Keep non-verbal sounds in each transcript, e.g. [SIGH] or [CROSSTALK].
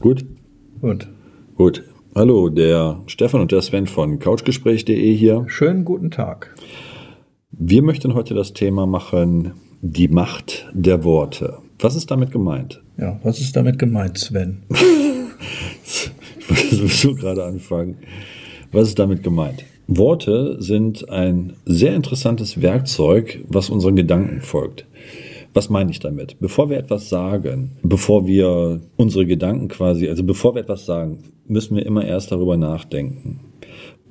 Gut? Gut. Gut. Hallo, der Stefan und der Sven von couchgespräch.de hier. Schönen guten Tag. Wir möchten heute das Thema machen, die Macht der Worte. Was ist damit gemeint? Ja, was ist damit gemeint, Sven? [LAUGHS] ich wollte sowieso gerade anfangen. Was ist damit gemeint? Worte sind ein sehr interessantes Werkzeug, was unseren Gedanken folgt. Was meine ich damit? Bevor wir etwas sagen, bevor wir unsere Gedanken quasi, also bevor wir etwas sagen, müssen wir immer erst darüber nachdenken.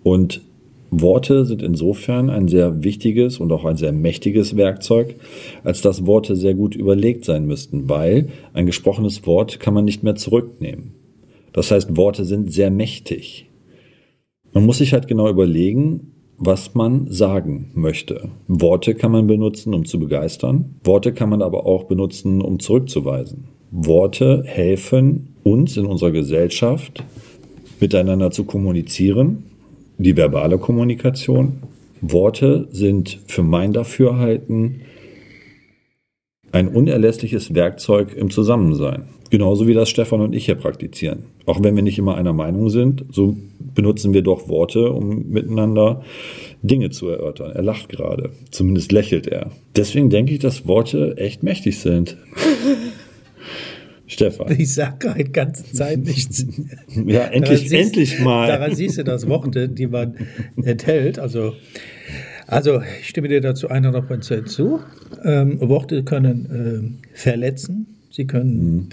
Und Worte sind insofern ein sehr wichtiges und auch ein sehr mächtiges Werkzeug, als dass Worte sehr gut überlegt sein müssten, weil ein gesprochenes Wort kann man nicht mehr zurücknehmen. Das heißt, Worte sind sehr mächtig. Man muss sich halt genau überlegen, was man sagen möchte. Worte kann man benutzen, um zu begeistern. Worte kann man aber auch benutzen, um zurückzuweisen. Worte helfen uns in unserer Gesellschaft miteinander zu kommunizieren, die verbale Kommunikation. Worte sind für mein Dafürhalten ein unerlässliches Werkzeug im Zusammensein. Genauso wie das Stefan und ich hier praktizieren. Auch wenn wir nicht immer einer Meinung sind, so benutzen wir doch Worte, um miteinander Dinge zu erörtern. Er lacht gerade. Zumindest lächelt er. Deswegen denke ich, dass Worte echt mächtig sind. [LAUGHS] Stefan. Ich sage halt ganze Zeit nichts. [LAUGHS] ja, endlich, siehst, endlich mal. Daran siehst du, dass Worte, die man enthält, also also ich stimme dir dazu 100% zu. Ähm, Worte können äh, verletzen, sie können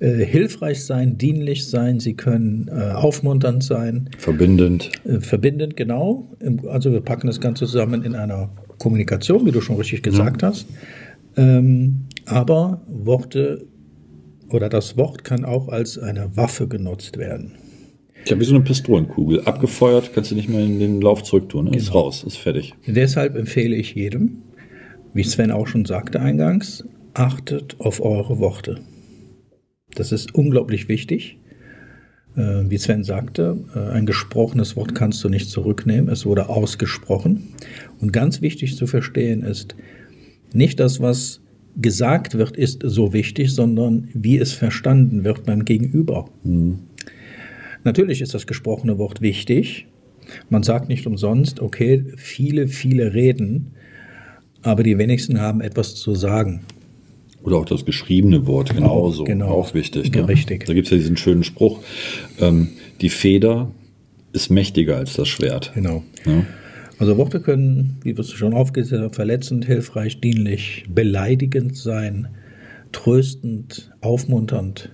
mhm. äh, hilfreich sein, dienlich sein, sie können äh, aufmunternd sein. Verbindend. Äh, verbindend, genau. Also wir packen das Ganze zusammen in einer Kommunikation, wie du schon richtig gesagt ja. hast. Ähm, aber Worte oder das Wort kann auch als eine Waffe genutzt werden. Ich habe wie so eine Pistolenkugel. Abgefeuert, kannst du nicht mehr in den Lauf zurück tun. Ne? Genau. Ist raus, ist fertig. Deshalb empfehle ich jedem, wie Sven auch schon sagte eingangs, achtet auf eure Worte. Das ist unglaublich wichtig. Äh, wie Sven sagte, äh, ein gesprochenes Wort kannst du nicht zurücknehmen. Es wurde ausgesprochen. Und ganz wichtig zu verstehen ist, nicht das, was gesagt wird, ist so wichtig, sondern wie es verstanden wird beim Gegenüber. Mhm. Natürlich ist das gesprochene Wort wichtig. Man sagt nicht umsonst, okay, viele, viele reden, aber die wenigsten haben etwas zu sagen. Oder auch das geschriebene Wort genauso. Genau, auch wichtig. Ne? Richtig. Da gibt es ja diesen schönen Spruch, ähm, die Feder ist mächtiger als das Schwert. Genau. Ja? Also Worte können, wie wirst du schon aufgesehen hast, verletzend, hilfreich, dienlich, beleidigend sein, tröstend, aufmunternd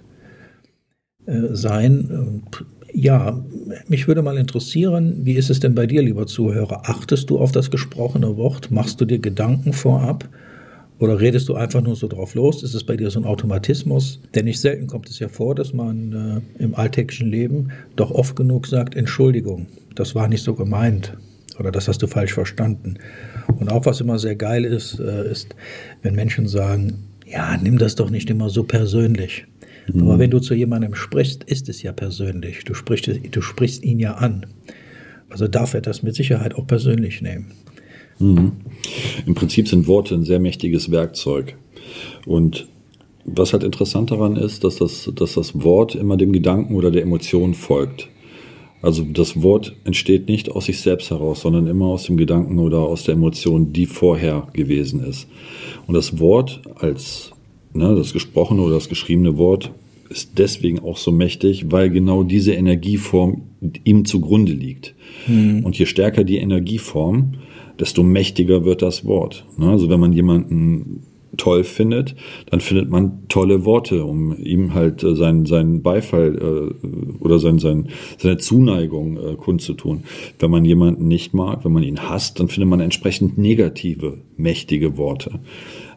äh, sein. Ja, mich würde mal interessieren, wie ist es denn bei dir, lieber Zuhörer? Achtest du auf das gesprochene Wort? Machst du dir Gedanken vorab? Oder redest du einfach nur so drauf los? Ist es bei dir so ein Automatismus? Denn nicht selten kommt es ja vor, dass man äh, im alltäglichen Leben doch oft genug sagt, Entschuldigung, das war nicht so gemeint oder das hast du falsch verstanden. Und auch was immer sehr geil ist, äh, ist, wenn Menschen sagen, ja, nimm das doch nicht immer so persönlich. Mhm. Aber wenn du zu jemandem sprichst, ist es ja persönlich. Du sprichst, du sprichst ihn ja an. Also darf er das mit Sicherheit auch persönlich nehmen. Mhm. Im Prinzip sind Worte ein sehr mächtiges Werkzeug. Und was halt interessant daran ist, dass das, dass das Wort immer dem Gedanken oder der Emotion folgt. Also das Wort entsteht nicht aus sich selbst heraus, sondern immer aus dem Gedanken oder aus der Emotion, die vorher gewesen ist. Und das Wort als ne, das gesprochene oder das geschriebene Wort ist deswegen auch so mächtig, weil genau diese Energieform ihm zugrunde liegt. Mhm. Und je stärker die Energieform, desto mächtiger wird das Wort. Ne? Also wenn man jemanden toll findet, dann findet man tolle Worte, um ihm halt äh, seinen, seinen Beifall äh, oder sein, sein, seine Zuneigung äh, kundzutun. Wenn man jemanden nicht mag, wenn man ihn hasst, dann findet man entsprechend negative, mächtige Worte.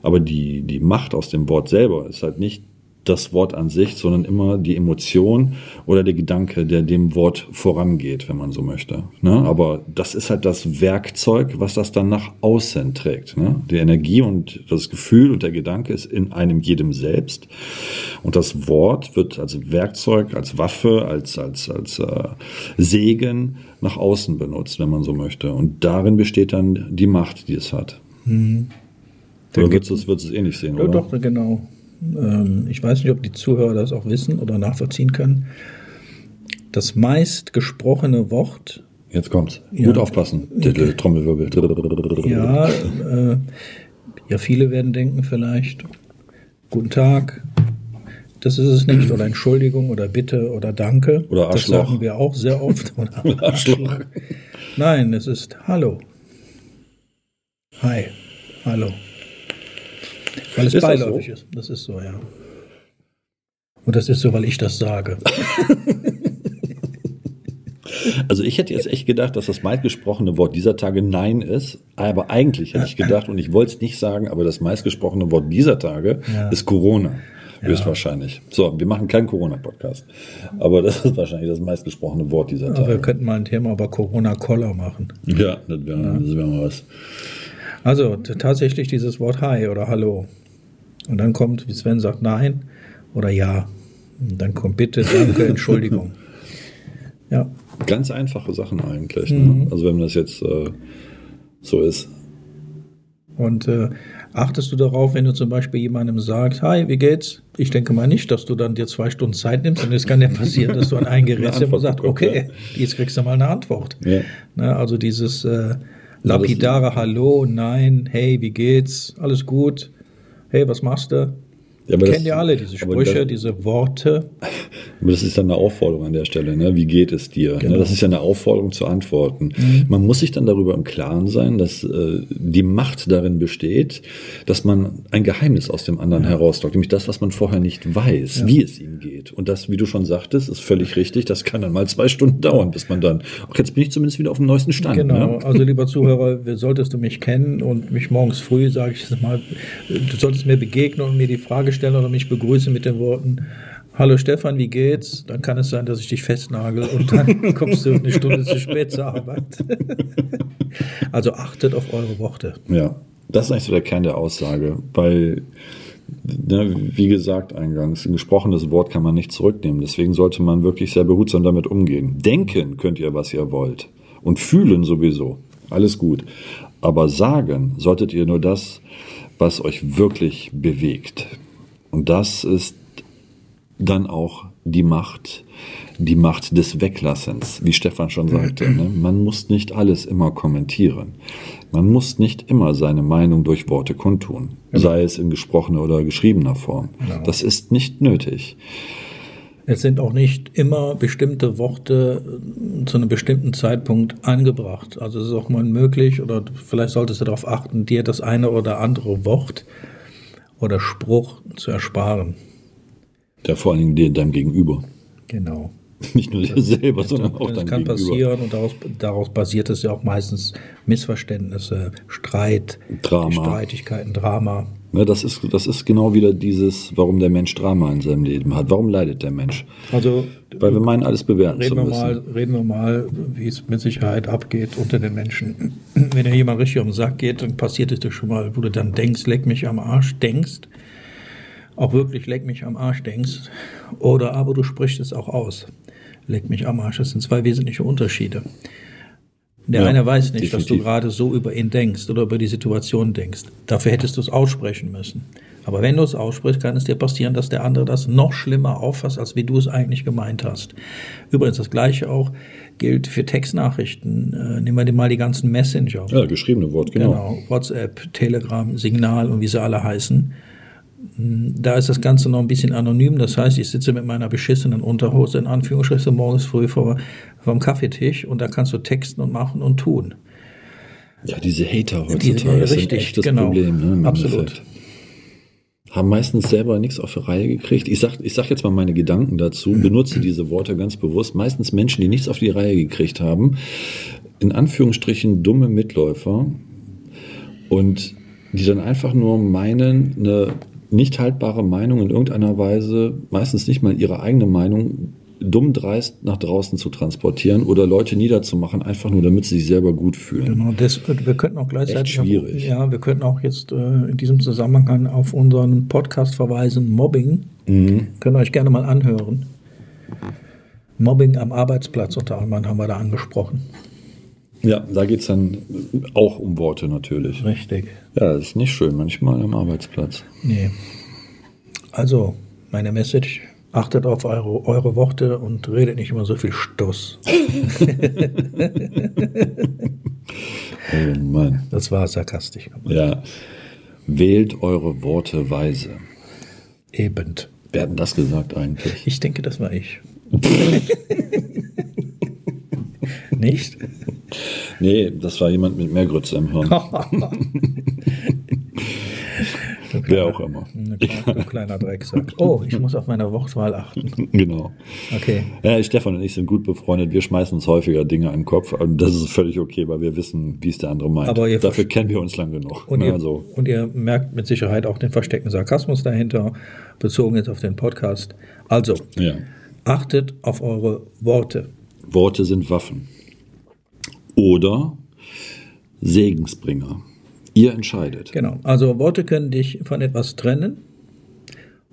Aber die, die Macht aus dem Wort selber ist halt nicht das Wort an sich, sondern immer die Emotion oder der Gedanke, der dem Wort vorangeht, wenn man so möchte. Ne? Aber das ist halt das Werkzeug, was das dann nach außen trägt. Ne? Die Energie und das Gefühl und der Gedanke ist in einem jedem selbst. Und das Wort wird als Werkzeug, als Waffe, als, als, als äh, Segen nach außen benutzt, wenn man so möchte. Und darin besteht dann die Macht, die es hat. Mhm. Oder würdest du es ähnlich sehen? Ja, oder? Doch, genau. Ähm, ich weiß nicht, ob die Zuhörer das auch wissen oder nachvollziehen können, das meist gesprochene Wort. Jetzt kommt's. Ja. Gut aufpassen. Okay. Trommelwirbel. Ja, äh, ja, viele werden denken vielleicht, guten Tag, das ist es nicht. Oder Entschuldigung oder Bitte oder Danke. Oder Arschloch. Das sagen wir auch sehr oft. [LAUGHS] Oder Arschloch. Nein, es ist Hallo. Hi. Hallo. Weil es ist beiläufig so? ist. Das ist so, ja. Und das ist so, weil ich das sage. [LAUGHS] Also ich hätte jetzt echt gedacht, dass das meistgesprochene Wort dieser Tage Nein ist. Aber eigentlich hätte ich gedacht, und ich wollte es nicht sagen, aber das meistgesprochene Wort dieser Tage ja. ist Corona. Ja. Höchstwahrscheinlich. So, wir machen keinen Corona-Podcast. Aber das ist wahrscheinlich das meistgesprochene Wort dieser Tage. wir könnten mal ein Thema über Corona-Koller machen. Ja, das wäre ja. wär mal was. Also tatsächlich dieses Wort Hi oder Hallo. Und dann kommt, wie Sven sagt, Nein oder Ja. Und dann kommt Bitte, Danke, Entschuldigung. [LAUGHS] Ja. Ganz einfache Sachen eigentlich. Ne? Mhm. Ne? Also wenn das jetzt äh, so ist. Und äh, achtest du darauf, wenn du zum Beispiel jemandem sagst, hi, wie geht's? Ich denke mal nicht, dass du dann dir zwei Stunden Zeit nimmst und es kann ja passieren, dass du an ein [LAUGHS] Gerät und sagst, okay, ja. jetzt kriegst du mal eine Antwort. Ja. Na, also dieses äh, lapidare Hallo, nein, hey, wie geht's? Alles gut? Hey, was machst du? Ja, Kennen ja alle diese Sprüche, das, diese Worte. Aber das ist dann eine Aufforderung an der Stelle. Ne? Wie geht es dir? Ne? Genau. Ne? Das ist ja eine Aufforderung zu antworten. Mhm. Man muss sich dann darüber im Klaren sein, dass äh, die Macht darin besteht, dass man ein Geheimnis aus dem anderen ja. herauslockt, nämlich das, was man vorher nicht weiß, ja. wie es ihm geht. Und das, wie du schon sagtest, ist völlig richtig. Das kann dann mal zwei Stunden dauern, bis man dann. Ach, jetzt bin ich zumindest wieder auf dem neuesten Stand. Genau. Ne? Also lieber Zuhörer, solltest du mich kennen und mich morgens früh, sage ich es mal, du solltest mir begegnen und mir die Frage stellen oder mich begrüßen mit den Worten, Hallo Stefan, wie geht's? Dann kann es sein, dass ich dich festnagel und dann [LAUGHS] kommst du eine Stunde zu spät zur Arbeit. [LAUGHS] also achtet auf eure Worte. Ja, das ist eigentlich so der Kern der Aussage, weil, ne, wie gesagt eingangs, ein gesprochenes Wort kann man nicht zurücknehmen. Deswegen sollte man wirklich sehr behutsam damit umgehen. Denken könnt ihr, was ihr wollt. Und fühlen sowieso. Alles gut. Aber sagen solltet ihr nur das, was euch wirklich bewegt. Und das ist dann auch die Macht, die Macht des Weglassens, wie Stefan schon sagte. Ne? Man muss nicht alles immer kommentieren. Man muss nicht immer seine Meinung durch Worte kundtun, genau. sei es in gesprochener oder geschriebener Form. Genau. Das ist nicht nötig. Es sind auch nicht immer bestimmte Worte äh, zu einem bestimmten Zeitpunkt angebracht. Also es ist auch mal möglich, oder vielleicht solltest du darauf achten, dir das eine oder andere Wort oder Spruch zu ersparen. Ja, vor allen Dingen dir, deinem Gegenüber. Genau. [LAUGHS] Nicht nur dir selber, sondern auch deinem Gegenüber. Das kann passieren und daraus, daraus basiert es ja auch meistens Missverständnisse, Streit, Drama. Streitigkeiten, Drama. Ja, das, ist, das ist genau wieder dieses, warum der Mensch Drama in seinem Leben hat. Warum leidet der Mensch? Also, Weil wir meinen, alles bewerten reden zu müssen. Wir mal, reden wir mal, wie es mit Sicherheit abgeht unter den Menschen. Wenn dir jemand richtig um den Sack geht, dann passiert es dir schon mal, wo du dann denkst, leck mich am Arsch, denkst, auch wirklich leck mich am Arsch denkst. Oder aber du sprichst es auch aus. Leck mich am Arsch. Das sind zwei wesentliche Unterschiede. Der ja, eine weiß nicht, definitiv. dass du gerade so über ihn denkst oder über die Situation denkst. Dafür hättest du es aussprechen müssen. Aber wenn du es aussprichst, kann es dir passieren, dass der andere das noch schlimmer auffasst, als wie du es eigentlich gemeint hast. Übrigens, das Gleiche auch gilt für Textnachrichten. Äh, nehmen wir mal die ganzen Messenger. Ja, geschriebene Wort, genau. Genau, WhatsApp, Telegram, Signal und wie sie alle heißen. Da ist das Ganze noch ein bisschen anonym. Das heißt, ich sitze mit meiner beschissenen Unterhose in Anführungsstrichen morgens früh vor, vom Kaffeetisch und da kannst du texten und machen und tun. Ja, diese Hater heutzutage, das ist ein echtes genau, Problem. Ne, Absolut. Endeffekt. Haben meistens selber nichts auf die Reihe gekriegt. Ich sag, ich sag jetzt mal meine Gedanken dazu, mhm. benutze diese Worte ganz bewusst. Meistens Menschen, die nichts auf die Reihe gekriegt haben, in Anführungsstrichen dumme Mitläufer und die dann einfach nur meinen, eine nicht haltbare Meinung in irgendeiner Weise, meistens nicht mal ihre eigene Meinung, dumm dreist nach draußen zu transportieren oder Leute niederzumachen, einfach nur damit sie sich selber gut fühlen. Genau, das, wir könnten auch gleichzeitig. Echt schwierig. Auf, ja, wir könnten auch jetzt äh, in diesem Zusammenhang auf unseren Podcast verweisen, Mobbing. Mhm. Könnt ihr euch gerne mal anhören. Mobbing am Arbeitsplatz unter anderem haben wir da angesprochen. Ja, da geht es dann auch um Worte natürlich. Richtig. Ja, das ist nicht schön manchmal am Arbeitsplatz. Nee. Also, meine Message, achtet auf eure, eure Worte und redet nicht immer so viel Stoß. Oh [LAUGHS] Mann. Das war sarkastisch. Ja. Wählt eure Worte weise. Eben. Wer hat denn das gesagt eigentlich? Ich denke, das war ich. [LAUGHS] Nicht? Nee, das war jemand mit mehr Grütze im Hirn. [LAUGHS] Wer auch immer. Ein kleiner, ein kleiner Drecksack. Oh, ich muss auf meine Wortwahl achten. Genau. Okay. Ja, Stefan und ich sind gut befreundet. Wir schmeißen uns häufiger Dinge an den Kopf. Und das ist völlig okay, weil wir wissen, wie es der andere meint. Aber Dafür kennen wir uns lang genug. Und Ja, ihr, also, und ihr merkt mit Sicherheit auch den versteckten Sarkasmus dahinter, bezogen jetzt auf den Podcast. Also, ja. achtet auf eure Worte. Worte sind Waffen. Oder Segensbringer. Ihr entscheidet. Genau. Also, Worte können dich von etwas trennen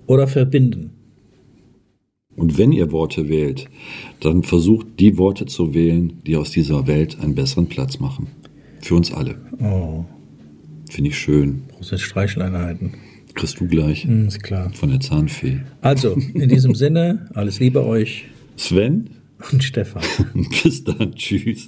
oder verbinden. Und wenn ihr Worte wählt, dann versucht die Worte zu wählen, die aus dieser Welt einen besseren Platz machen. Für uns alle. Oh, Finde ich schön. jetzt Streicheleinheiten. Kriegst du gleich Hm, ist klar. von der Zahnfee. Also, in diesem Sinne, alles Liebe euch Sven, und Stefan. [LAUGHS] bis dann. Tschüss.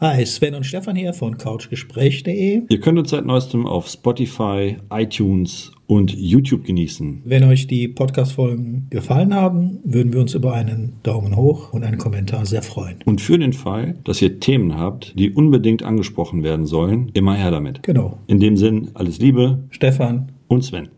Hi, Sven und Stefan hier von couchgespräch.de. Ihr könnt uns seit neuestem auf Spotify, iTunes und YouTube genießen. Wenn euch die Podcast-Folgen gefallen haben, würden wir uns über einen Daumen hoch und einen Kommentar sehr freuen. Und für den Fall, dass ihr Themen habt, die unbedingt angesprochen werden sollen, immer her damit. Genau. In dem Sinn, alles Liebe Stefan, und Sven.